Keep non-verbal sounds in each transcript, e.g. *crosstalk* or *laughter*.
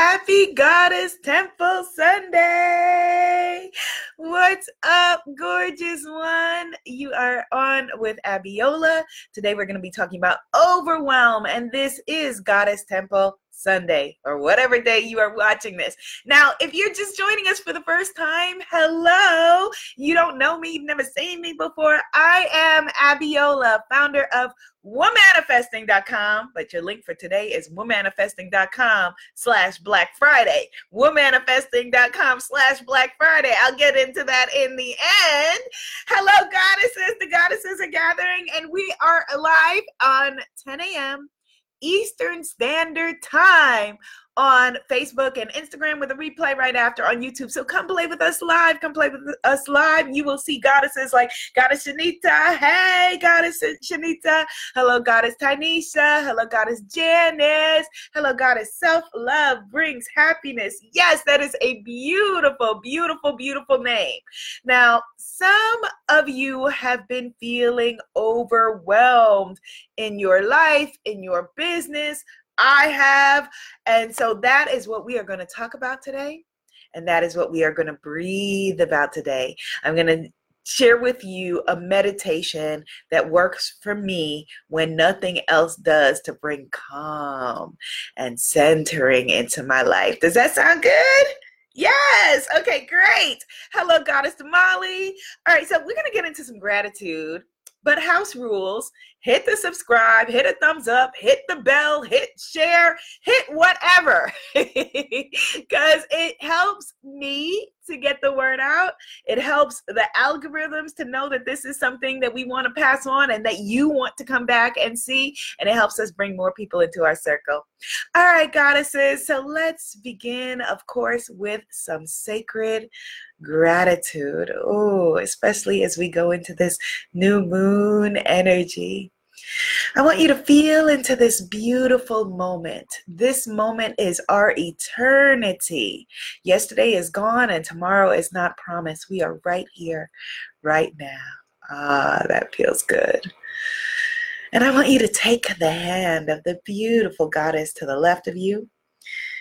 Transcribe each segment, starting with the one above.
Happy Goddess Temple Sunday. What's up, gorgeous one? You are on with Abiola. Today we're going to be talking about overwhelm, and this is Goddess Temple Sunday or whatever day you are watching this. Now, if you're just joining us for the first time, hello. You don't know me, you've never seen me before. I am Abiola, founder of womanifesting.com, but your link for today is womanifesting.com slash Black Friday. womanifesting.com slash Black Friday. I'll get into that in the end. Hello, goddesses. The goddesses are gathering, and we are live on 10 a.m. Eastern Standard Time on Facebook and Instagram with a replay right after on YouTube. So come play with us live. Come play with us live. You will see goddesses like Goddess Shanita. Hey, Goddess Shanita. Hello, Goddess Tanisha. Hello, Goddess Janice. Hello, Goddess Self Love brings happiness. Yes, that is a beautiful, beautiful, beautiful name. Now, some of you have been feeling overwhelmed in your life, in your business, I have. And so that is what we are going to talk about today. And that is what we are going to breathe about today. I'm going to share with you a meditation that works for me when nothing else does to bring calm and centering into my life. Does that sound good? Yes. Okay, great. Hello, Goddess Molly. All right, so we're going to get into some gratitude but house rules hit the subscribe, hit a thumbs up, hit the bell, hit share, hit whatever. *laughs* Because it helps me to get the word out. It helps the algorithms to know that this is something that we want to pass on and that you want to come back and see. And it helps us bring more people into our circle. All right, goddesses. So let's begin, of course, with some sacred gratitude. Oh, especially as we go into this new moon energy. I want you to feel into this beautiful moment. This moment is our eternity. Yesterday is gone and tomorrow is not promised. We are right here, right now. Ah, that feels good. And I want you to take the hand of the beautiful goddess to the left of you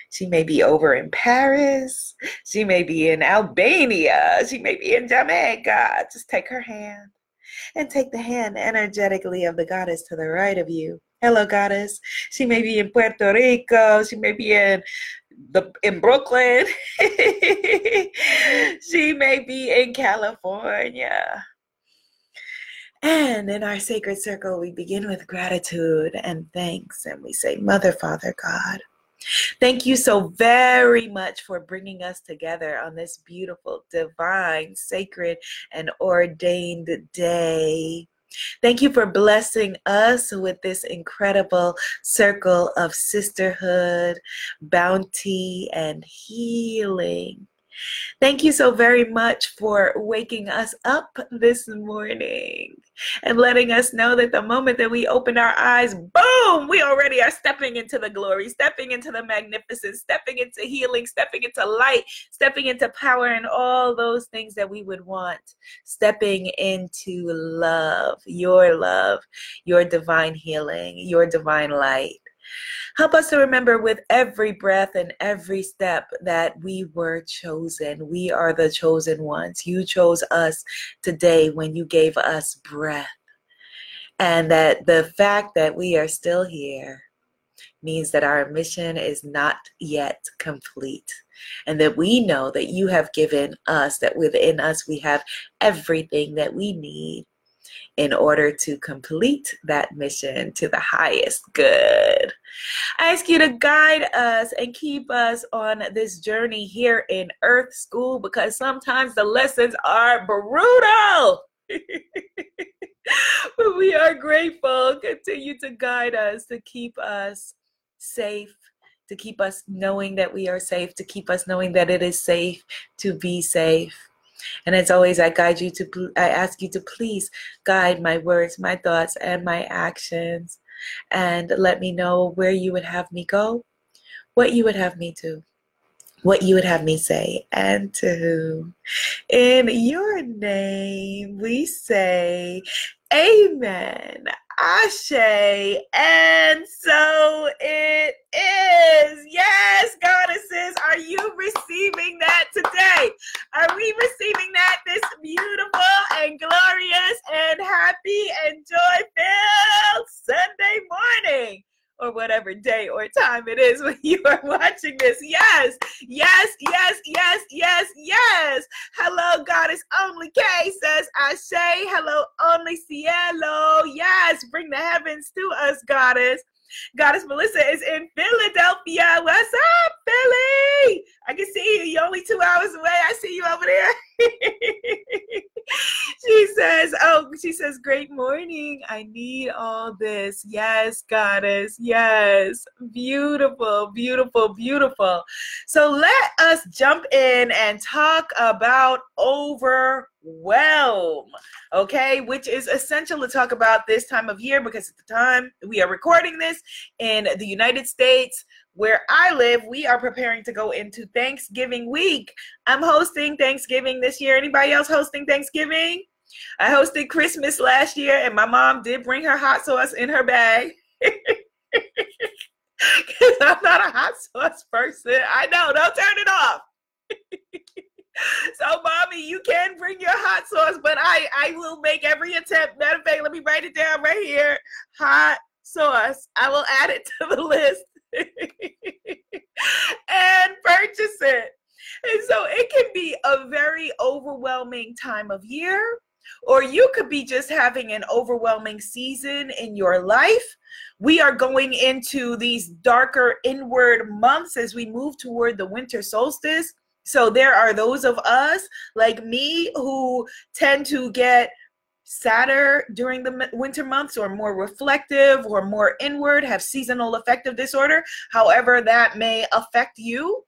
she may be over in Paris. She may be in Albania. She may be in Jamaica. Just take her hand and take the hand energetically of the goddess to the right of you. Hello, goddess. She may be in Puerto Rico. She may be in the in Brooklyn. *laughs* she may be in California. And in our sacred circle, we begin with gratitude and thanks, and we say, Mother, Father, God. Thank you so very much for bringing us together on this beautiful, divine, sacred, and ordained day. Thank you for blessing us with this incredible circle of sisterhood, bounty, and healing. Thank you so very much for waking us up this morning and letting us know that the moment that we open our eyes, boom, we already are stepping into the glory, stepping into the magnificence, stepping into healing, stepping into light, stepping into power, and all those things that we would want, stepping into love, your love, your divine healing, your divine light. Help us to remember with every breath and every step that we were chosen. We are the chosen ones. You chose us today when you gave us breath. And that the fact that we are still here means that our mission is not yet complete. And that we know that you have given us, that within us we have everything that we need in order to complete that mission to the highest good. I ask you to guide us and keep us on this journey here in Earth School because sometimes the lessons are brutal. *laughs* but we are grateful. Continue to guide us, to keep us safe, to keep us knowing that we are safe, to keep us knowing that it is safe to be safe. And as always, I guide you to, I ask you to please guide my words, my thoughts, and my actions. And let me know where you would have me go, what you would have me do, what you would have me say, and to whom. In your name, we say, Amen. Ashe. And so it is. Yes, goddesses, are you receiving that today? Are we receiving that this beautiful and glorious and happy and joy filled Sunday morning? Time it is *laughs* when you are watching this. Yes, yes, yes, yes, yes, yes. Hello, Goddess Only K says I say hello, only cielo. Yes, bring the heavens to us, Goddess. Goddess Melissa is in Philadelphia. What's up, Philly? I can see you. You're only two hours away. I see you over there. *laughs* *laughs* she says, Oh, she says, Great morning. I need all this. Yes, Goddess. Yes. Beautiful, beautiful, beautiful. So let us jump in and talk about overwhelm okay, which is essential to talk about this time of year because at the time we are recording this in the United States, where I live, we are preparing to go into Thanksgiving week. I'm hosting Thanksgiving this year. Anybody else hosting Thanksgiving? I hosted Christmas last year, and my mom did bring her hot sauce in her bag. *laughs* Because I'm not a hot sauce person. I know, don't turn it off. *laughs* so, mommy, you can bring your hot sauce, but I I will make every attempt. Matter of fact, let me write it down right here. Hot sauce. I will add it to the *laughs* list *laughs* and purchase it. And so it can be a very overwhelming time of year, or you could be just having an overwhelming season in your life. We are going into these darker inward months as we move toward the winter solstice. So there are those of us like me who tend to get sadder during the winter months or more reflective or more inward, have seasonal affective disorder, however that may affect you.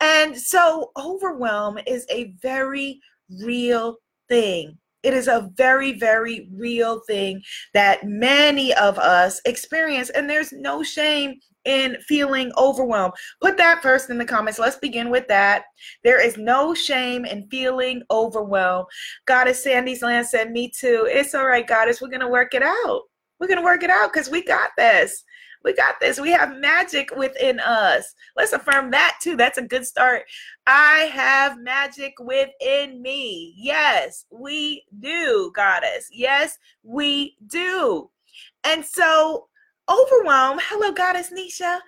And so overwhelm is a very real thing. It is a very, very real thing that many of us experience, and there's no shame in feeling overwhelmed. Put that first in the comments. Let's begin with that. There is no shame in feeling overwhelmed. Goddess Sandy's Land said, Me too. It's all right, Goddess. We're going to work it out. We're going to work it out because we got this. We got this. We have magic within us. Let's affirm that too. That's a good start. I have magic within me. Yes, we do, Goddess. Yes, we do. And so Overwhelm, hello, Goddess Nisha.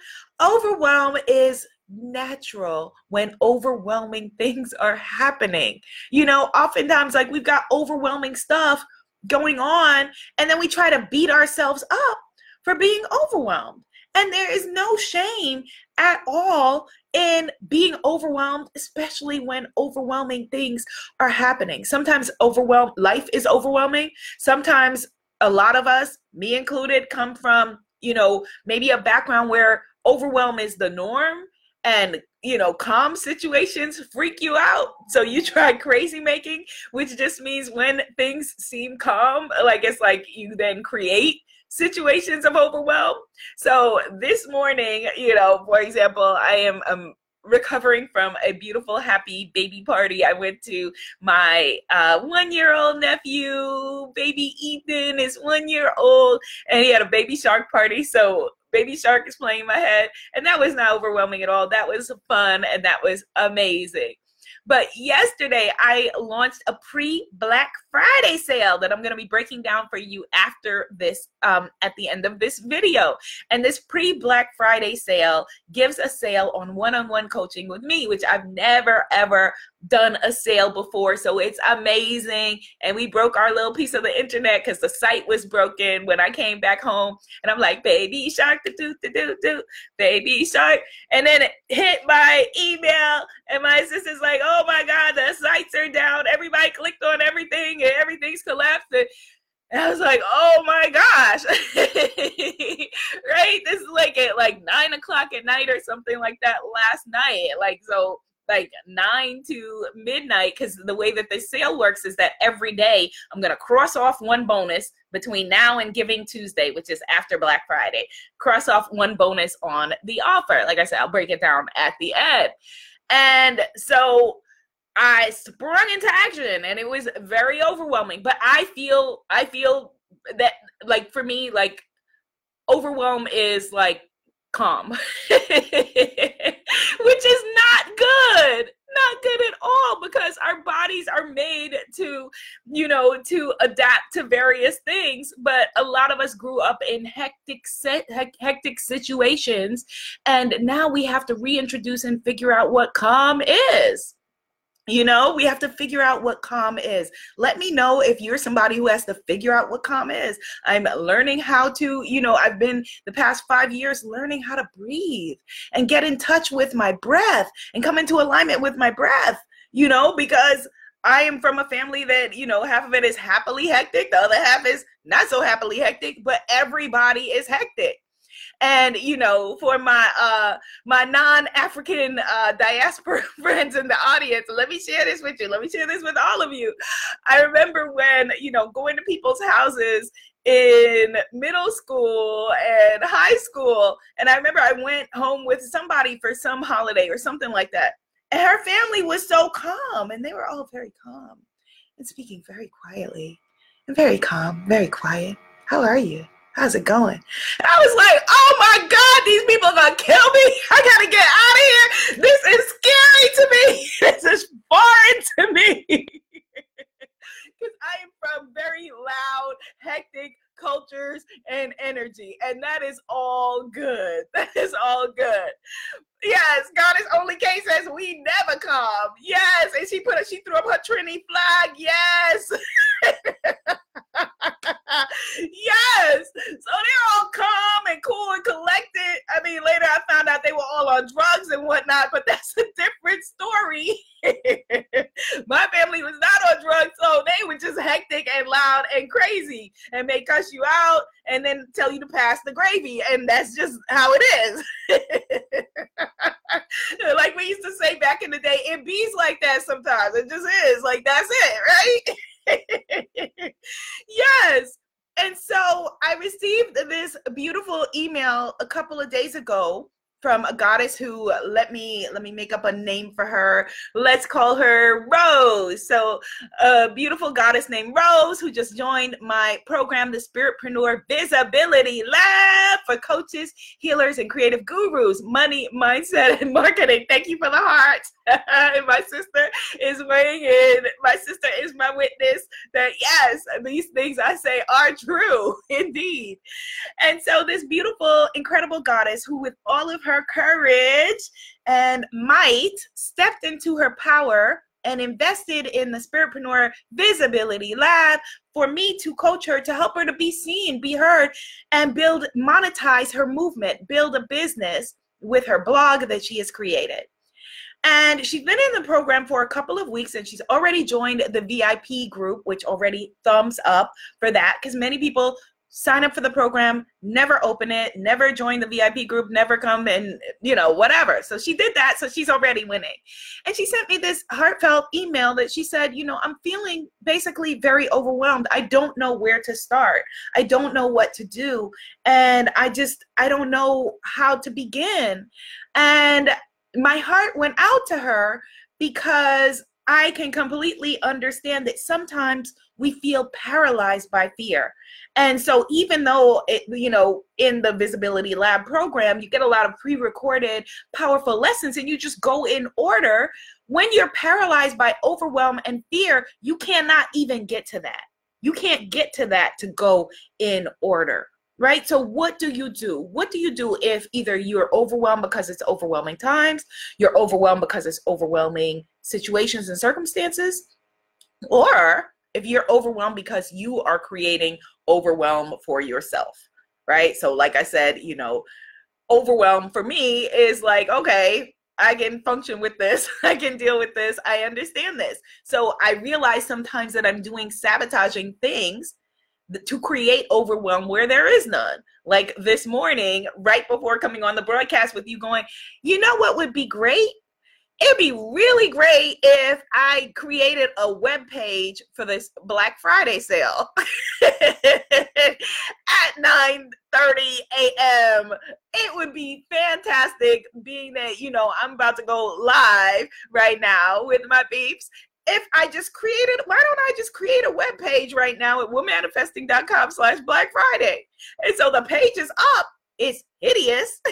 Overwhelm is natural when overwhelming *laughs* things are happening. You know, oftentimes, like we've got overwhelming stuff going on, and then we try to beat ourselves up for being overwhelmed. And there is no shame at all in being overwhelmed, especially when overwhelming things are happening. Sometimes overwhelm life is overwhelming. Sometimes a lot of us, me included, come from you know, maybe a background where overwhelm is the norm and you know calm situations freak you out. So you *laughs* try crazy making which just means when things seem calm like it's like you then create situations of overwhelm. So this morning you know for example i am um, recovering from a beautiful, happy baby party. I went to my uh, one year old nephew, baby Ethan is one year old, and he had a baby shark party. So Baby Shark is playing my head, and that was not overwhelming at all. That was fun, and that was amazing. But yesterday, I launched a pre Black Friday sale that I'm going to be breaking down for you after this, um, at the end of this video. And this pre Black Friday sale gives a sale on one on one coaching with me, which I've never, ever done a sale before. So it's amazing. And we broke our little piece of the internet because the site was broken when I came back home. And I'm like, baby shark, do, do, do, do, baby shark. And then it hit my email, and my assistant's like, oh my God, the sites are down. Everybody clicked on everything, and everything's collapsed. And I was like, oh my gosh. *laughs* right? This is like at like nine o'clock at night or something like that last night. Like, so like nine to midnight because the way that the sale works is that every day I'm going to cross off one bonus between now and Giving Tuesday, which is after Black Friday. Cross off one bonus on the offer. Like I said, I'll break it down at the end. And so I sprung into action and it was very overwhelming. But I feel, I feel that like for me, like overwhelm is like calm, *laughs* which is not good not good at all because our bodies are made to you know to adapt to various things but a lot of us grew up in hectic set hectic situations and now we have to reintroduce and figure out what calm is you know, we have to figure out what calm is. Let me know if you're somebody who has to figure out what calm is. I'm learning how to, you know, I've been the past five years learning how to breathe and get in touch with my breath and come into alignment with my breath, you know, because I am from a family that, you know, half of it is happily hectic, the other half is not so happily hectic, but everybody is hectic and you know for my uh my non-african uh diaspora *laughs* friends in the audience let me share this with you let me share this with all of you. I remember when you know going to people's houses in middle school and high school and i remember i went home with somebody for some holiday or something like that and her family was so calm and they were all very calm and speaking very quietly and very calm very quiet. How are you how's it going? And I was like, oh my God, these people are gonna kill me. *laughs* I gotta get out of here. This is scary to me. *laughs* This is foreign to me. *laughs* Because I am from very loud, hectic cultures and energy. And that is all good. *laughs* That is all good. Yes, God is only case says we never come. Yes. And she put a, she threw up her Trinity flag. Yes. *laughs* yes. So they're all calm and cool and collected. I mean, later I found out they were all on drugs and whatnot, but *laughs* that's a different story. My family was not on drugs, were just hectic and loud and crazy and may cuss you out and then tell you to pass the gravy. And that's just how it is. *laughs* like we used to say back in the day, it bees like that sometimes. It just is. Like that's it, right? *laughs* yes. And so I received this beautiful email a couple of days ago from a goddess who let me let me make up a name for her. Let's call her rose. So a beautiful goddess named rose who just joined my program the spiritpreneur visibility lab for coaches healers and creative gurus. Money mindset *laughs* and marketing. Thank you for the heart *laughs* and my sister is weighing in my sister is my witness that yes these things i say are true *laughs* indeed and so this beautiful incredible goddess who with all of her courage and might stepped into her power and invested in the Spiritpreneur Visibility Lab for me to coach her to help her to be seen, be heard, and build, monetize her movement, build a business with her blog that she has created. And she's been in the program for a couple of weeks and she's already joined the VIP group, which already thumbs up for that because many people sign up for the program, never open it, never join the VIP group, never come and, you know, whatever. So she did that. So she's already winning. And she sent me this heartfelt email that she said, you know, I'm feeling basically very overwhelmed. I don't know where to start. I don't know what to do. And I just, I don't know how to begin. And my heart went out to her because I can completely understand that sometimes we feel paralyzed by fear. And so even though it, you know, in the visibility lab program, you get a lot of pre-recorded powerful lessons and you just go in order, when you're paralyzed by overwhelm and fear, you cannot even get to that. You can't get to that to go in order right? So, what do you do? What do you do if either you're overwhelmed because it's overwhelming times, you're overwhelmed because it's overwhelming situations and circumstances, or if you're overwhelmed because you are creating overwhelm for yourself, right? So, like I said, you know, overwhelm for me is like, okay, I can function with this. *laughs* I can deal with this. I understand this. So I realize sometimes that I'm doing sabotaging things to create overwhelm where there is none. Like this morning, right before coming on the broadcast with you, going, you know what would be great? it'd be really great if I created a web page for this Black Friday sale *laughs* at 9 30 a.m. It would be fantastic being that, you know, I'm about to go live right now with my beeps. If I just created, why don't I just create a web page right now at womanifesting.com slash Black Friday? And so the page is up It's hideous. *laughs*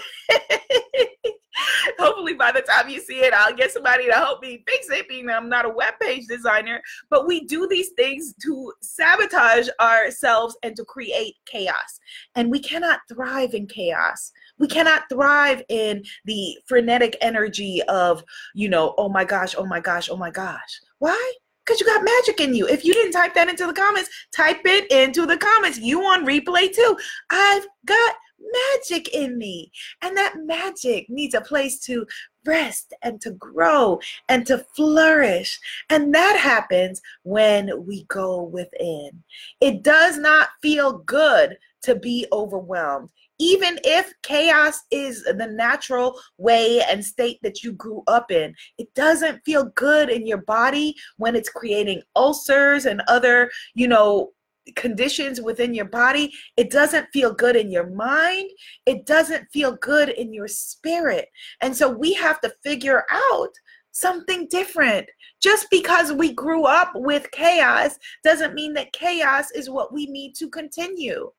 Hopefully, by the time you see it, I'll get somebody to help me fix it, being I'm not a web page designer. But we do these things to sabotage ourselves and to create chaos. And we cannot thrive in chaos. We cannot thrive in the frenetic energy of, you know, oh my gosh, oh my gosh, oh my gosh. Why? Because you got magic in you. If you didn't type that into the comments, type it into the comments. You on replay too. I've got magic in me. And that magic needs a place to rest and to grow and to flourish. And that happens when we go within. It does not feel good to be overwhelmed even if chaos is the natural way and state that you grew up in, it doesn't feel good in your body when it's creating ulcers and other, you know, conditions within your body. It doesn't feel good in your mind. It doesn't feel good in your spirit. And so we have to figure out something different. Just because we grew up with chaos doesn't mean that chaos is what we need to continue.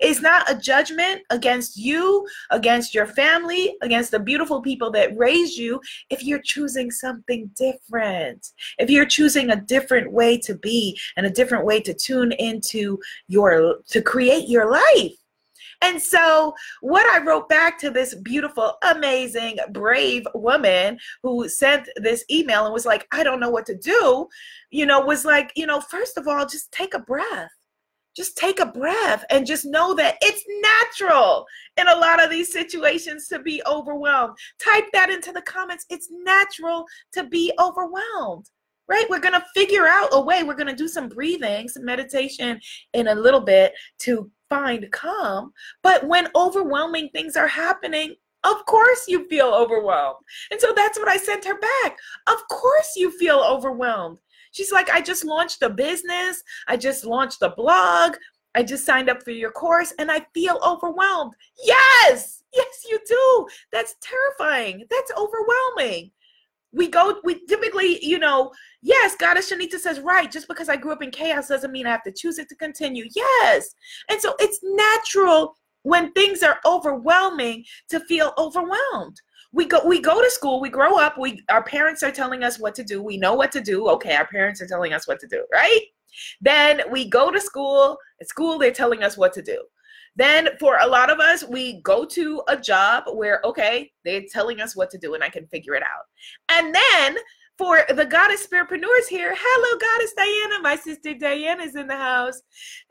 It's not a judgment against you, against your family, against the beautiful people that raised you if you're choosing something different. If you're choosing a different way to be and a different way to tune into your to create your life. And so, what I wrote back to this beautiful, amazing, brave woman who sent this email and was like, I don't know what to do, you know, was like, you know, first of all, just take a breath just take a breath and just know that it's natural in a lot of these situations to be overwhelmed. Type that into the comments. It's natural to be overwhelmed, right? We're going to figure out a way. We're going to do some breathing, some meditation in a little bit to find calm. But when overwhelming things are happening, of course you feel overwhelmed. And so that's what I sent her back. Of course you feel overwhelmed. She's like, I just launched a business. I just launched a blog. I just signed up for your course and I feel overwhelmed. Yes, yes, you do. That's terrifying. That's overwhelming. We go, we typically, you know, yes, Goddess Shanita says, right, just because I grew up in chaos doesn't mean I have to choose it to continue. Yes. And so it's natural when things are overwhelming to feel overwhelmed we go we go to school we grow up we our parents are telling us what to do we know what to do okay our parents are telling us what to do right? Then we go to school at school they're telling us what to do. Then for a lot of us we go to a job where okay they're telling us what to do and i can figure it out. And then for the goddess spiritpreneurs here hello goddess diana my sister diana is in the house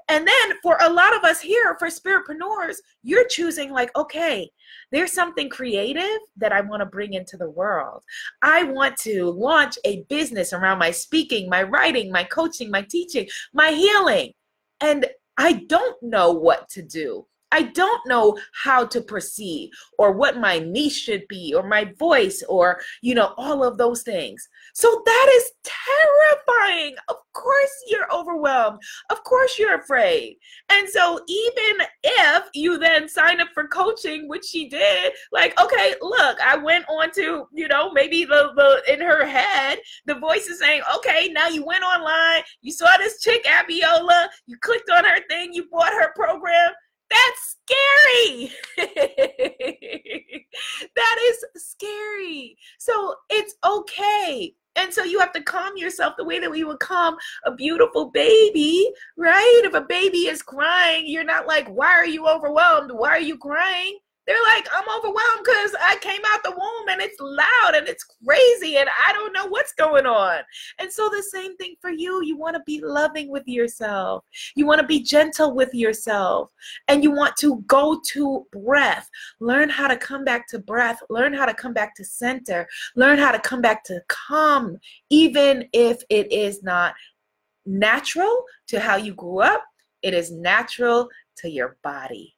and then for a lot of us here for spiritpreneurs you're choosing like okay there's something creative that I want to bring into the world. I want to launch a business around my speaking, my writing, my coaching, my teaching, my healing. And I don't know what to do. I don't know how to proceed or what my niche should be or my voice or, you know, all of those things. So that is terrifying. Of course you're overwhelmed. Of course you're afraid. And so even if you then sign up for coaching, which she did, like, okay, look, I went on to, you know, maybe the, the in her head, the voice is saying, okay, now you went online, you saw this chick, Abiola, you clicked on her thing, you bought her program that's scary. *laughs* that is scary. So it's okay. And so you have to calm yourself the way that we would calm a beautiful baby, right? If a baby is crying, you're not like, why are you overwhelmed? Why are you crying? They're like, I'm overwhelmed because I came out the womb and it's loud and it's crazy and I don't know what's going on. And so, the same thing for you. You want to be loving with yourself, you want to be gentle with yourself, and you want to go to breath. Learn how to come back to breath, learn how to come back to center, learn how to come back to calm, even if it is not natural to how you grew up, it is natural to your body.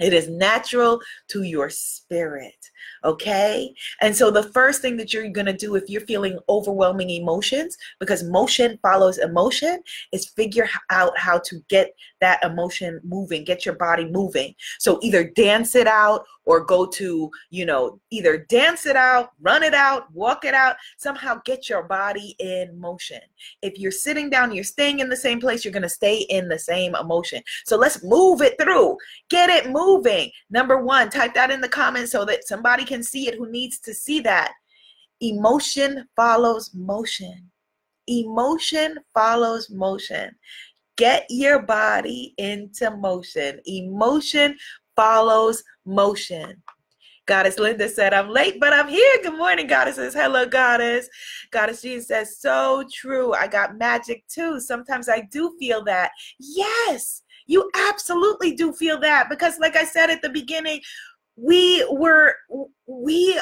It is natural to your spirit. Okay. And so the first thing that you're going to do if you're feeling overwhelming emotions, because motion follows emotion, is figure out how to get that emotion moving, get your body moving. So either dance it out or go to, you know, either dance it out, run it out, walk it out, somehow get your body in motion. If you're sitting down, you're staying in the same place, you're going to stay in the same emotion. So let's move it through. Get it moving. Number 1, type that in the comments so that somebody can see it who needs to see that. Emotion follows motion. Emotion follows motion. Get your body into motion. Emotion follows motion. Goddess Linda said, I'm late, but I'm here. Good morning, goddesses. Hello, goddess. Goddess Jean says, so true. I got magic too. Sometimes I do feel that. Yes, you absolutely do feel that because, like I said at the beginning, we were, we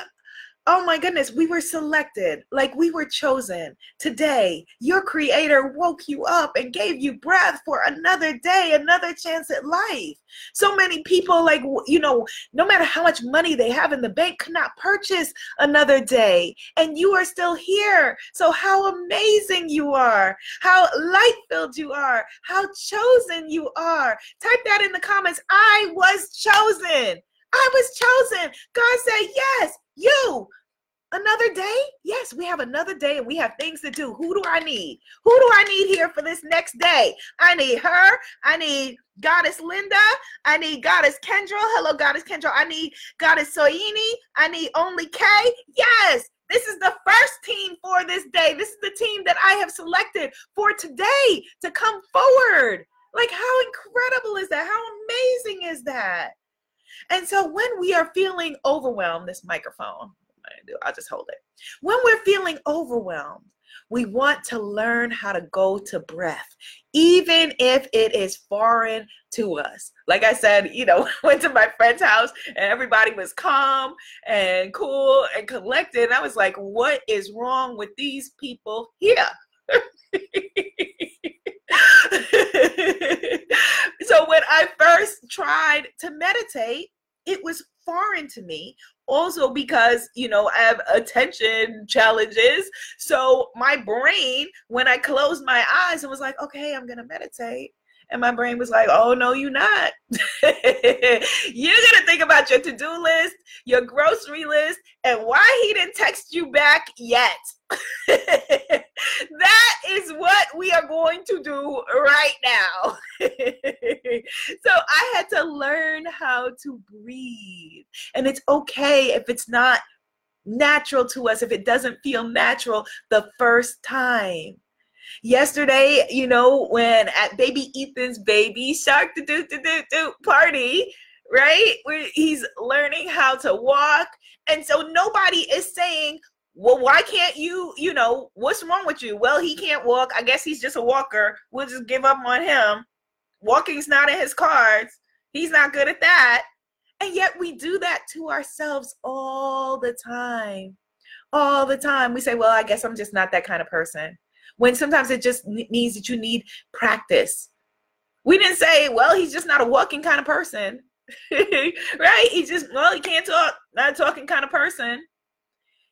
oh my goodness, we were selected, like we were chosen. Today, your creator woke you up and gave you breath for another day, another chance at life. So many people, like, you know, no matter how much money they have in the bank, could not purchase another day. And you are still here. So, how amazing you are, how light filled you are, how chosen you are. Type that in the comments. I was chosen. I was chosen. God said, Yes, you another day? Yes, we have another day and we have things to do. Who do I need? Who do I need here for this next day? I need her. I need Goddess Linda. I need Goddess Kendra. Hello, Goddess Kendra. I need Goddess Soini. I need Only K. Yes, this is the first team for this day. This is the team that I have selected for today to come forward. Like, how incredible is that? How amazing is that? And so, when we are feeling overwhelmed, this microphone. I'll just hold it. When we're feeling overwhelmed, we want to learn how to go to breath, even if it is foreign to us. Like I said, you know, *laughs* went to my friend's house and everybody was calm and cool and collected. And I was like, what is wrong with these people here? *laughs* *laughs* so when I first tried to meditate, it was foreign to me also because you know i have attention challenges so my brain when i closed my eyes and was like okay i'm gonna meditate and my brain was like, oh, no, you're not. *laughs* you're to think about your to do list, your grocery list, and why he didn't text you back yet. *laughs* are going to do right now. *laughs* so I had to learn how to breathe. And it's okay if it's not natural to us, if it doesn't feel natural the first time. Yesterday, you know, when at baby Ethan's baby shark do do do do party, right? Where he's learning how to walk. And so nobody is saying, well, why can't you, you know, what's wrong with you? Well, he can't walk. I guess he's just a walker. We'll just give up on him. Walking's not in his cards. He's not good at that. And yet we do that to ourselves all the time. All the time. We say, well, I guess I'm just not that kind of person when sometimes it just means that you need practice. We didn't say, well, he's just not a walking kind of person, *laughs* right? He just, well, he can't talk, not a talking kind of person.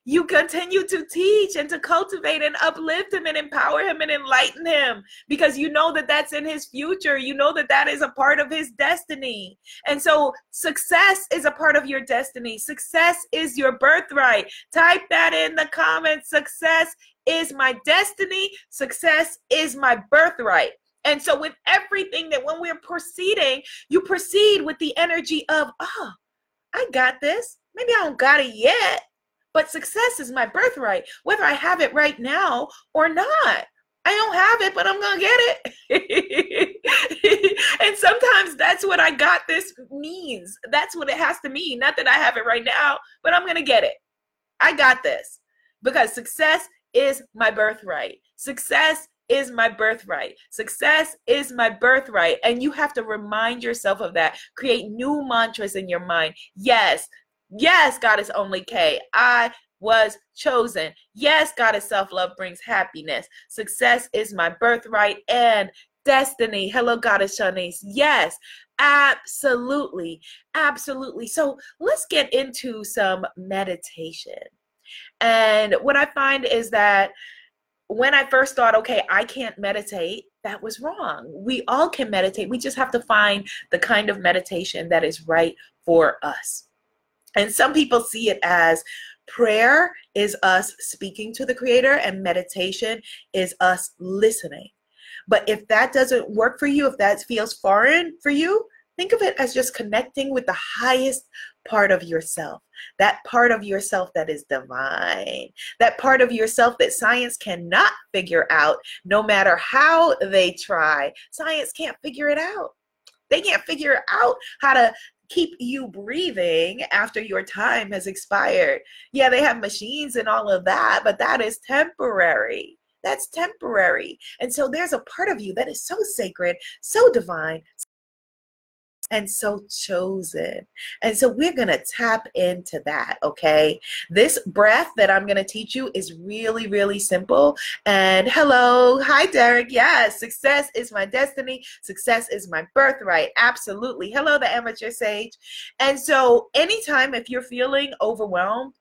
You continue to teach and to cultivate and uplift him and empower him and enlighten him because you know that that's in his future. You know that that is a part of his destiny. And so success is a part of your destiny. Success is your birthright. Type that in the comments. Success is my destiny, success is my birthright. And so, with everything that when we're proceeding, you proceed with the energy of, oh, I got this. Maybe I don't got it yet, but success is my birthright, whether I have it right now or not. I don't have it, but I'm to get it. *laughs* and sometimes that's what I got this means. That's what it has to mean. Not that I have it right now, but I'm to get it. I got this because success is my birthright. Success is my birthright. Success is my birthright. And you have to remind yourself of that. Create new mantras in your mind. Yes, yes, God is only K. I was chosen. Yes, God is self love brings happiness. Success is my birthright and destiny. Hello, Goddess Shanice. Yes, absolutely. Absolutely. So let's get into some meditation. And what I find is that when I first thought, okay, I can't meditate, that was wrong. We all can meditate. We just have to find the kind of meditation that is right for us. And some people see it as prayer is us speaking to the Creator, and meditation is us listening. But if that doesn't work for you, if that feels foreign for you, think of it as just connecting with the highest part of yourself, that part of yourself that is divine, that part of yourself that science cannot figure out no matter how they try. Science can't figure it out. They can't figure out how to keep you breathing after your time has expired. Yeah, they have machines and all of that, but that is temporary. That's temporary. And so there's a part of you that is so sacred, so divine, and so chosen. And so we're going to tap into that, okay? This breath that I'm going to teach you is really, really simple. And hello, hi, Derek. Yes, success is my destiny, success is my birthright. Absolutely. Hello, the amateur sage. And so, anytime if you're feeling overwhelmed,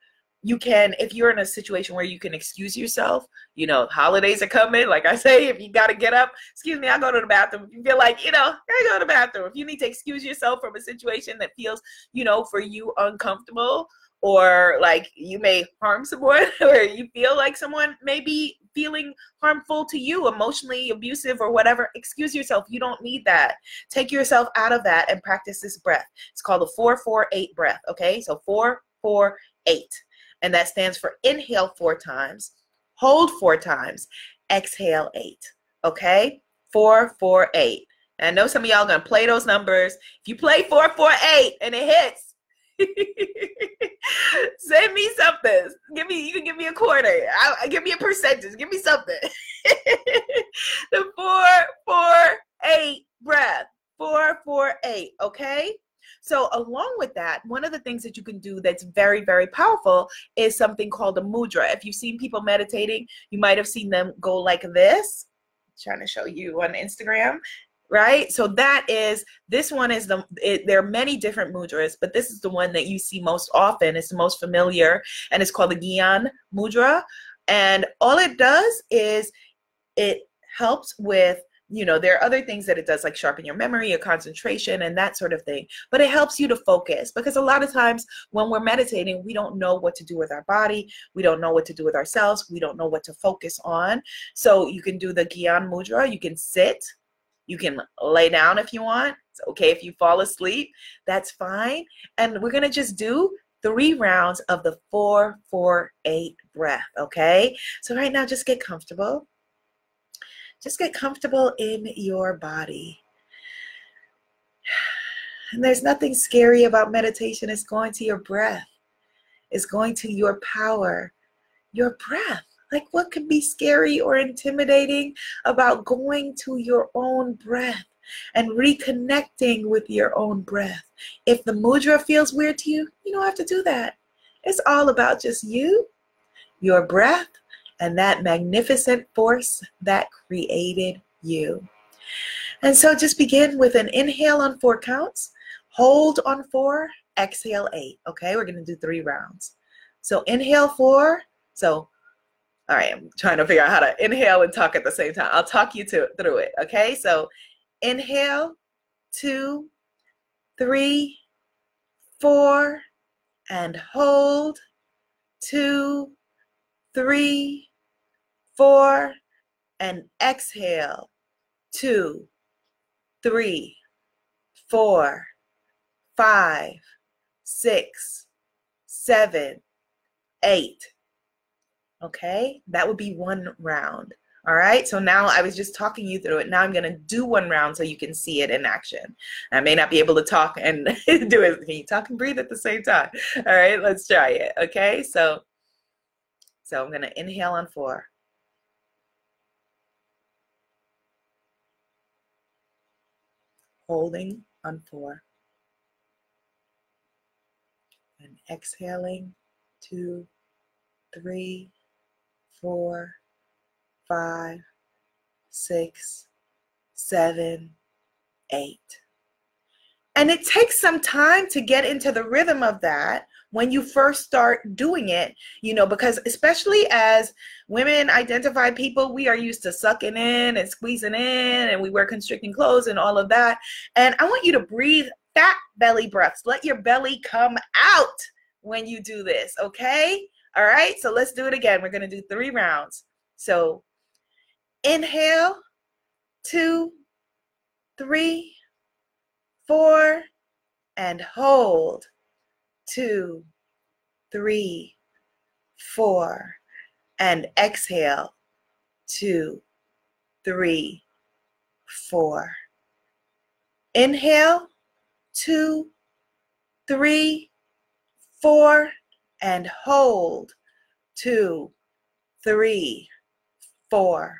you can if you're in a situation where you can excuse yourself you know holidays are coming like i say if you got to get up excuse me i go to the bathroom. If you feel like you know i go to the bathroom. If you need to excuse yourself from a situation that feels you know for you uncomfortable or like you may harm someone *laughs* or you feel like someone may be feeling harmful to you emotionally abusive or whatever excuse yourself. You don't need that. Take yourself out of that and practice this breath. It's called the 448 breath okay? So 448 and that stands for inhale four times, hold four times, exhale eight. Okay? Four, four, eight. And I know some of y'all gonna play those numbers. If you play four, four, eight, and it hits, *laughs* send me something. Give me, you can give me a quarter. I, give me a percentage. Give me something. *laughs* the four, four, eight breath. Four, four, eight. Okay. So, along with that, one of the things that you can do that's very, very powerful is something called a mudra. If you've seen people meditating, you might have seen them go like this. I'm trying to show you on Instagram right so that is this one is the it, there are many different mudras but this is the one that you see most often it's the most familiar and it's called the gyan mudra and all it does is it helps with you know there are other things that it does like sharpen your memory your concentration and that sort of thing. But it helps you to focus because a lot of times when we're meditating we don't know what to do with our body we don't know what to do with ourselves we don't know what to focus on. So you can do the gyan mudra you can sit you can lay down if you want it's okay if you fall asleep that's fine. And we're going to just do three rounds of the four four eight breath okay? So right now just get comfortable just get comfortable in your body. And there's nothing scary about meditation. It's going to your breath, it's going to your power, your breath. Like, what could be scary or intimidating about going to your own breath and reconnecting with your own breath? If the mudra feels weird to you, you don't have to do that. It's all about just you, your breath, and that magnificent force that created you. And so just begin with an inhale on four counts, hold on four, exhale eight. Okay, we're going to do three rounds. So inhale four. So, all right, I'm trying to figure out how to inhale and talk at the same time. I'll talk you to, through it. Okay, so inhale, two, three, four, and hold, two, three, four, and exhale. Two, three, four, five, six, seven, eight. Okay, that would be one round. All right, so now I was just talking you through it. Now I'm to do one round so you can see it in action. I may not be able to talk and *laughs* do it. Can you talk and breathe at the same time? All right, let's try it. Okay, so so I'm going to inhale on four. Holding on four. And exhaling two, three, four, five, six, seven, eight. And it takes some time to get into the rhythm of that when you first start doing it, you know, because especially as women identify people, we are used to sucking in and squeezing in and we wear constricting clothes and all of that. And I want you to breathe fat belly breaths. Let your belly come out. when you do this, okay? All right, so let's do it again. We're to do three rounds. So inhale, two, three, four, and hold. Two, three, four, and exhale. Two, three, four. Inhale, two, three, four, and hold. Two, three, four,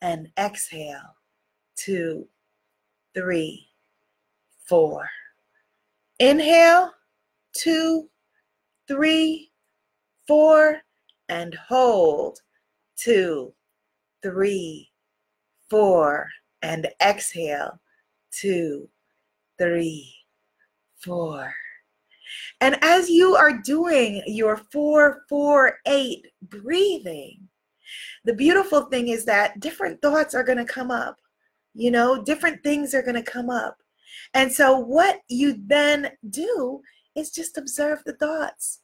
and exhale. Two, three, four. Inhale, two, three, four, and hold. Two, three, four, and exhale. Two, three, four. And as you are doing your four, four, eight breathing, the beautiful thing is that different thoughts are going to come up. You know, different things are going to come up. And so, what you then do is just observe the thoughts.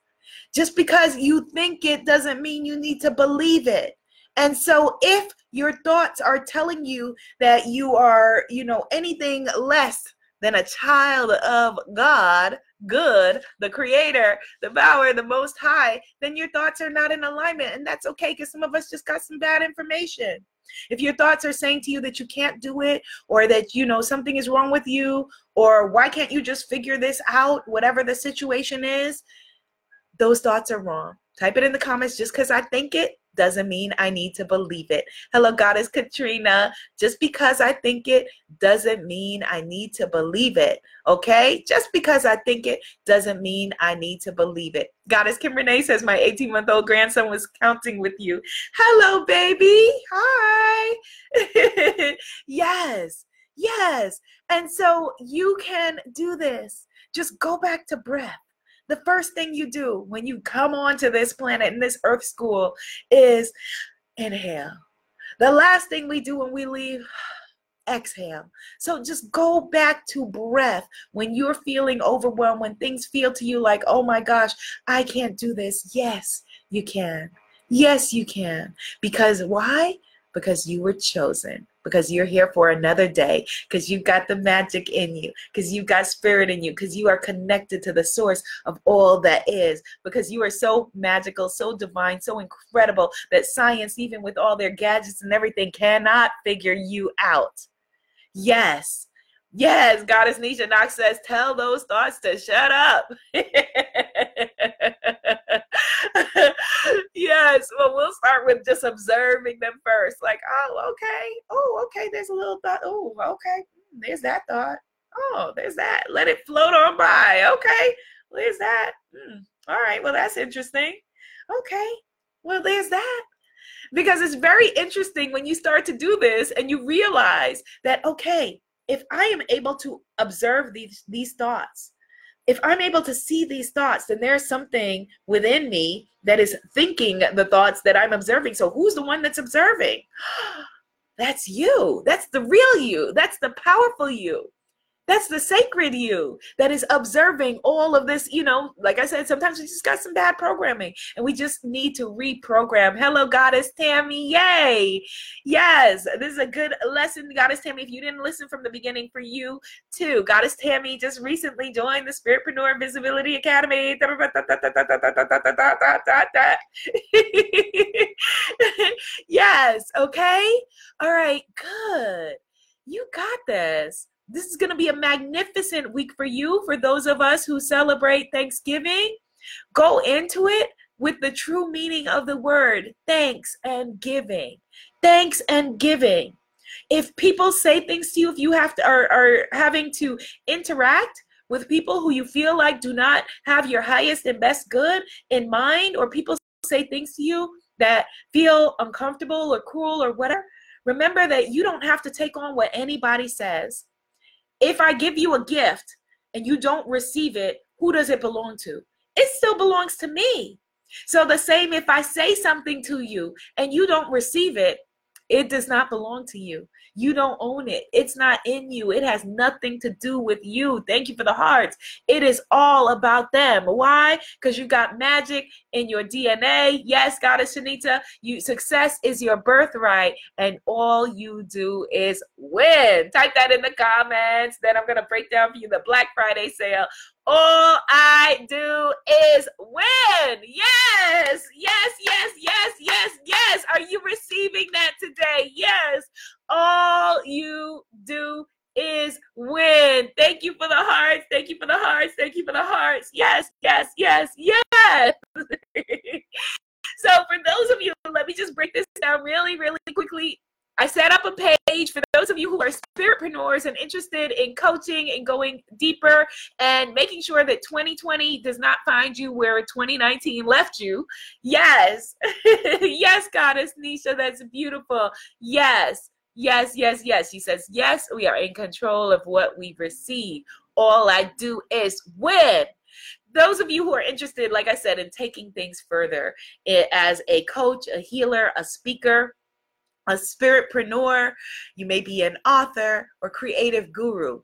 Just because you think it doesn't mean you need to believe it. And so, if your thoughts are telling you that you are, you know, anything less than a child of God, good, the creator, the power, the most high, then your thoughts are not in alignment. And that's okay because some of us just got some bad information. If your thoughts are saying to you that you can't do it or that you know something is wrong with you or why can't you just figure this out, whatever the situation is, those thoughts are wrong. Type it in the comments just because I think it doesn't mean I need to believe it. Hello, Goddess Katrina. Just because I think it doesn't mean I need to believe it. Okay? Just because I think it doesn't mean I need to believe it. Goddess Kim Renee says, My 18 month old grandson was counting with you. Hello, baby. Hi. *laughs* yes. Yes. And so you can do this. Just go back to breath the first thing you do when you come onto this planet in this earth school is inhale. The last thing we do when we leave, *sighs* exhale. So just go back to breath when you're feeling overwhelmed, when things feel to you like, oh my gosh, I can't do this. Yes, you can. Yes, you can. Because why? Because you were chosen because you're here for another day, because you've got the magic in you, because you've got spirit in you, because you are connected to the source of all that is, because you are so magical, so divine, so incredible that science, even with all their gadgets and everything, cannot figure you out. Yes. Yes, Goddess Nisha Knox says, tell those thoughts to shut up. *laughs* *laughs* yes. Well, we'll start with just observing them first. Like, oh, okay. Oh, okay. There's a little thought. Oh, okay. There's that thought. Oh, there's that. Let it float on by. Okay. Where's that. Hmm. All right. Well, that's interesting. Okay. Well, there's that. Because it's very interesting when you start to do this and you realize that, okay, if I am able to observe these, these thoughts, if I'm able to see these thoughts, then there's something within me that is thinking the thoughts that I'm observing. So who's the one that's observing? *gasps* That's you. That's the real you. That's the powerful you. That's the sacred you that is observing all of this. You know, like I said, sometimes we just got some bad programming and we just need to reprogram. Hello, Goddess Tammy. Yay. Yes, this is a good lesson, Goddess Tammy. If you didn't listen from the beginning, for you too. Goddess Tammy just recently joined the Spiritpreneur Visibility Academy. yes, okay. All right, good. You got this this is going to be a magnificent week for you. For those of us who celebrate Thanksgiving, go into it with the true meaning of the word thanks and giving. Thanks and giving. If people say things to you, if you have to are, are having to interact with people who you feel like do not have your highest and best good in mind, or people say things to you that feel uncomfortable or cruel or whatever, remember that you don't have to take on what anybody says. If I give you a gift and you don't receive it, who does it belong to? It still belongs to me. So the same if I say something to you and you don't receive it, It does not belong to you. You don't own it. It's not in you. It has nothing to do with you. Thank you for the hearts. It is all about them. Why? Because you got magic in your DNA. Yes, Goddess Shanita, you success is your birthright, and all you do is win. Type that in the comments. Then I'm gonna break down for you the Black Friday sale. All I do is win. Yes, yes, yes, yes, yes, yes. Are you receiving that today? Yes. All you do is win. Thank you for the hearts. Thank you for the hearts. Thank you for the hearts. Yes, yes, yes, yes. *laughs* so, for those of you, let me just break this down really, really quickly. I set up a page for those of you who are spiritpreneurs and interested in coaching and going deeper and making sure that 2020 does not find you where 2019 left you. Yes. *laughs* yes, Goddess Nisha, that's beautiful. Yes. Yes, yes, yes. She says, Yes, we are in control of what we receive. All I do is win. Those of you who are interested, like I said, in taking things further eh, as a coach, a healer, a speaker, a spiritpreneur, you may be an author or creative guru.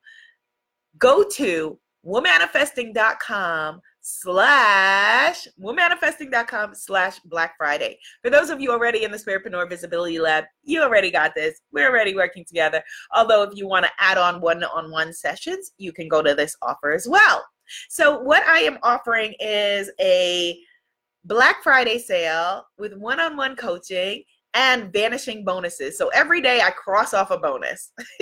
Go to womanifesting.com slash womanifesting.com slash black friday. For those of you already in the spiritpreneur visibility lab you already got this. We're already working together. Although if you want to add on one-on-one sessions you can go to this offer as well. So what i am offering is a black friday sale with one-on-one coaching and vanishing bonuses. So every day I cross off a bonus. *laughs*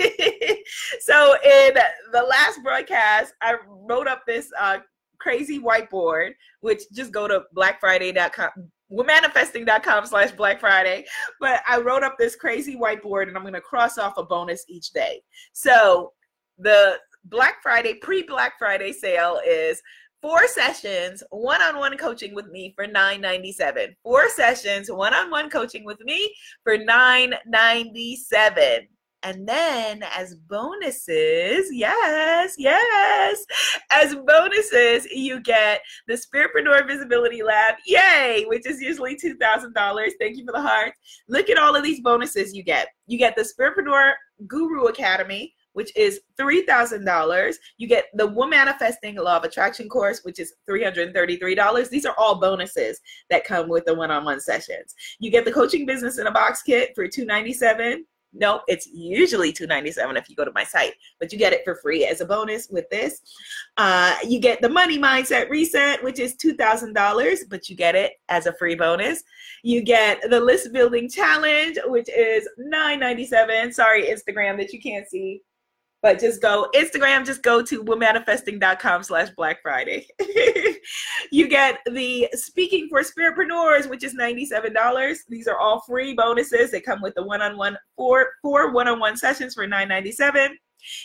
so in the last broadcast, I wrote up this uh, crazy whiteboard, which just go to blackfriday.com womanifesting.com slash black friday but i wrote up this crazy whiteboard and i'm going to cross off a bonus each day so the black friday pre-black friday sale is four sessions one-on-one coaching with me for 997 four sessions one-on-one coaching with me for 997 and then as bonuses, yes, yes, as bonuses, you get the Spiritpreneur Visibility Lab, yay, which is usually $2,000. Thank you for the heart. Look at all of these bonuses you get. You get the Spiritpreneur Guru Academy, which is $3,000. You get the Womanifesting Law of Attraction course, which is $333. These are all bonuses that come with the one-on-one sessions. You get the Coaching Business in a Box kit for 297 no, it's usually two ninety seven if you go to my site, but you get it for free as a bonus with this. Uh, you get the money mindset reset, which is two thousand dollars, but you get it as a free bonus. You get the list building challenge, which is nine ninety seven. Sorry, Instagram that you can't see but just go Instagram, just go to womanifesting.com slash Black Friday. *laughs* you get the Speaking for Spiritpreneurs, which is $97. These are all free bonuses. They come with the one-on-one four four one-on-one sessions for 997.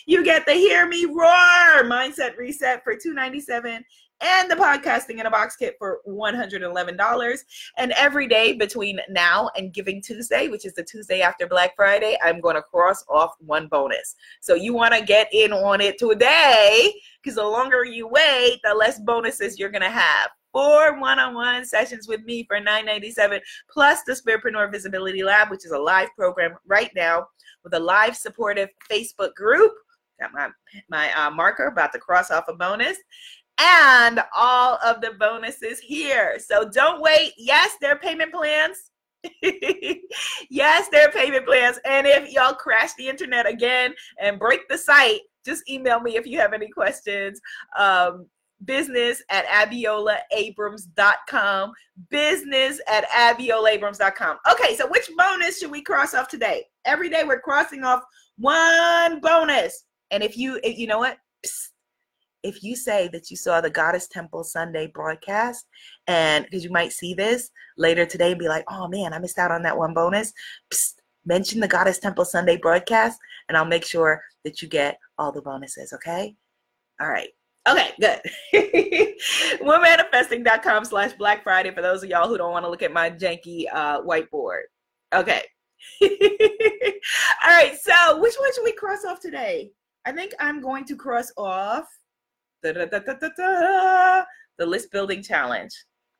You get the Hear Me Roar Mindset Reset for $297 and the podcasting in a box kit for $111. And every day between now and Giving Tuesday, which is the Tuesday after Black Friday, I'm going to cross off one bonus. So you want to get in on it today because the longer you wait, the less bonuses you're going to have. Four one-on-one sessions with me for 997 plus the Spiritpreneur Visibility Lab, which is a live program right now with a live supportive Facebook group. Got my my uh, marker about to cross off a bonus and all of the bonuses here. So don't wait. Yes, there are payment plans. *laughs* yes, there are payment plans. And if y'all crash the internet again and break the site, just email me if you have any questions. Um, business at abiolaabrams.com. Business at abiolaabrams.com. Okay, so which bonus should we cross off today? Every day we're crossing off one bonus. And if you, you know what? Psst, if you say that you saw the Goddess Temple Sunday broadcast, and because you might see this later today and be like, oh man, I missed out on that one bonus, Psst, mention the Goddess Temple Sunday broadcast, and I'll make sure that you get all the bonuses, okay? All right. Okay, good. *laughs* Womanifesting.com slash Black Friday for those of y'all who don't want to look at my janky uh, whiteboard. Okay. *laughs* all right, so which one should we cross off today? I think I'm going to cross off the list building challenge.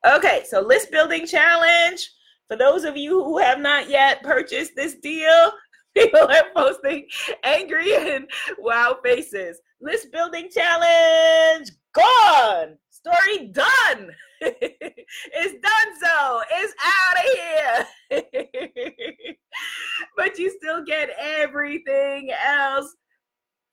Okay, so list building challenge For those of you who have not yet purchased this deal, *laughs* people are posting angry and wow faces. List building challenge gone. Story done. *laughs* it's done so. It's out of here. *laughs* but you still get everything else.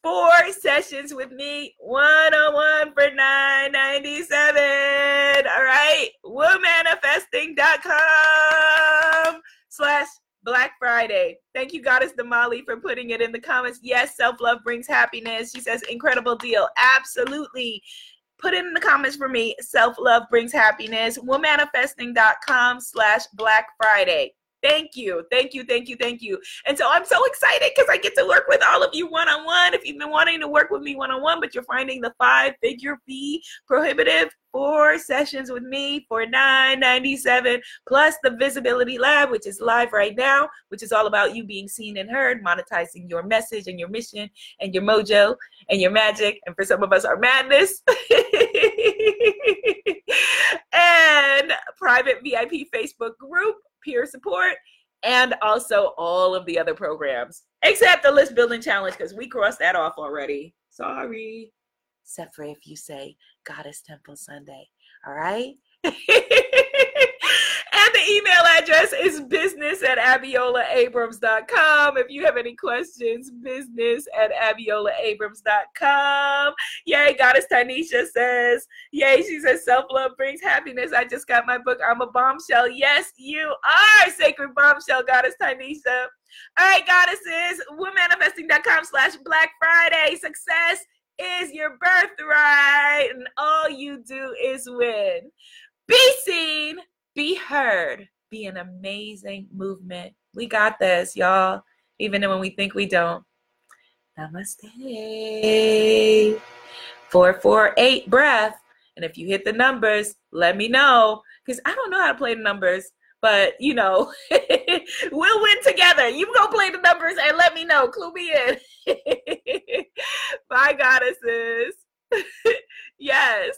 Four sessions with me, one on one for nine ninety seven. All right, womanifesting.com slash Black Friday. Thank you, Goddess Damali, for putting it in the comments. Yes, self love brings happiness. She says, incredible deal. Absolutely. Put it in the comments for me. Self love brings happiness. Womanifesting.com slash Black Friday. Thank you. Thank you. Thank you. Thank you. And so I'm so excited because I get to work with all of you one on one. If you've been wanting to work with me one on one, but you're finding the five figure fee prohibitive, four sessions with me for $9.97 plus the Visibility Lab, which is live right now, which is all about you being seen and heard, monetizing your message and your mission and your mojo and your magic. And for some of us, our madness. *laughs* private VIP Facebook group peer support, and also all of the other programs, except the list building challenge, because we crossed that off already. Sorry. Except for if you say Goddess Temple Sunday. All right. *laughs* And the email address is business at abiolaabrams.com. If you have any questions, business at abiolaabrams.com. Yay, Goddess Tanisha says, Yay, she says, self love brings happiness. I just got my book, I'm a Bombshell. Yes, you are, Sacred Bombshell, Goddess Tanisha. All right, goddesses, womanifesting.com slash Black Friday. Success is your birthright, and all you do is win. Be seen be heard, be an amazing movement. We got this, y'all, even when we think we don't. Namaste. 448 breath. And if you hit the numbers, let me know. Because I don't know how to play the numbers, but you know, *laughs* we'll win together. You go play the numbers and let me know. Clue me in. *laughs* Bye, goddesses. *laughs* yes.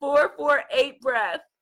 Four, four, eight breath.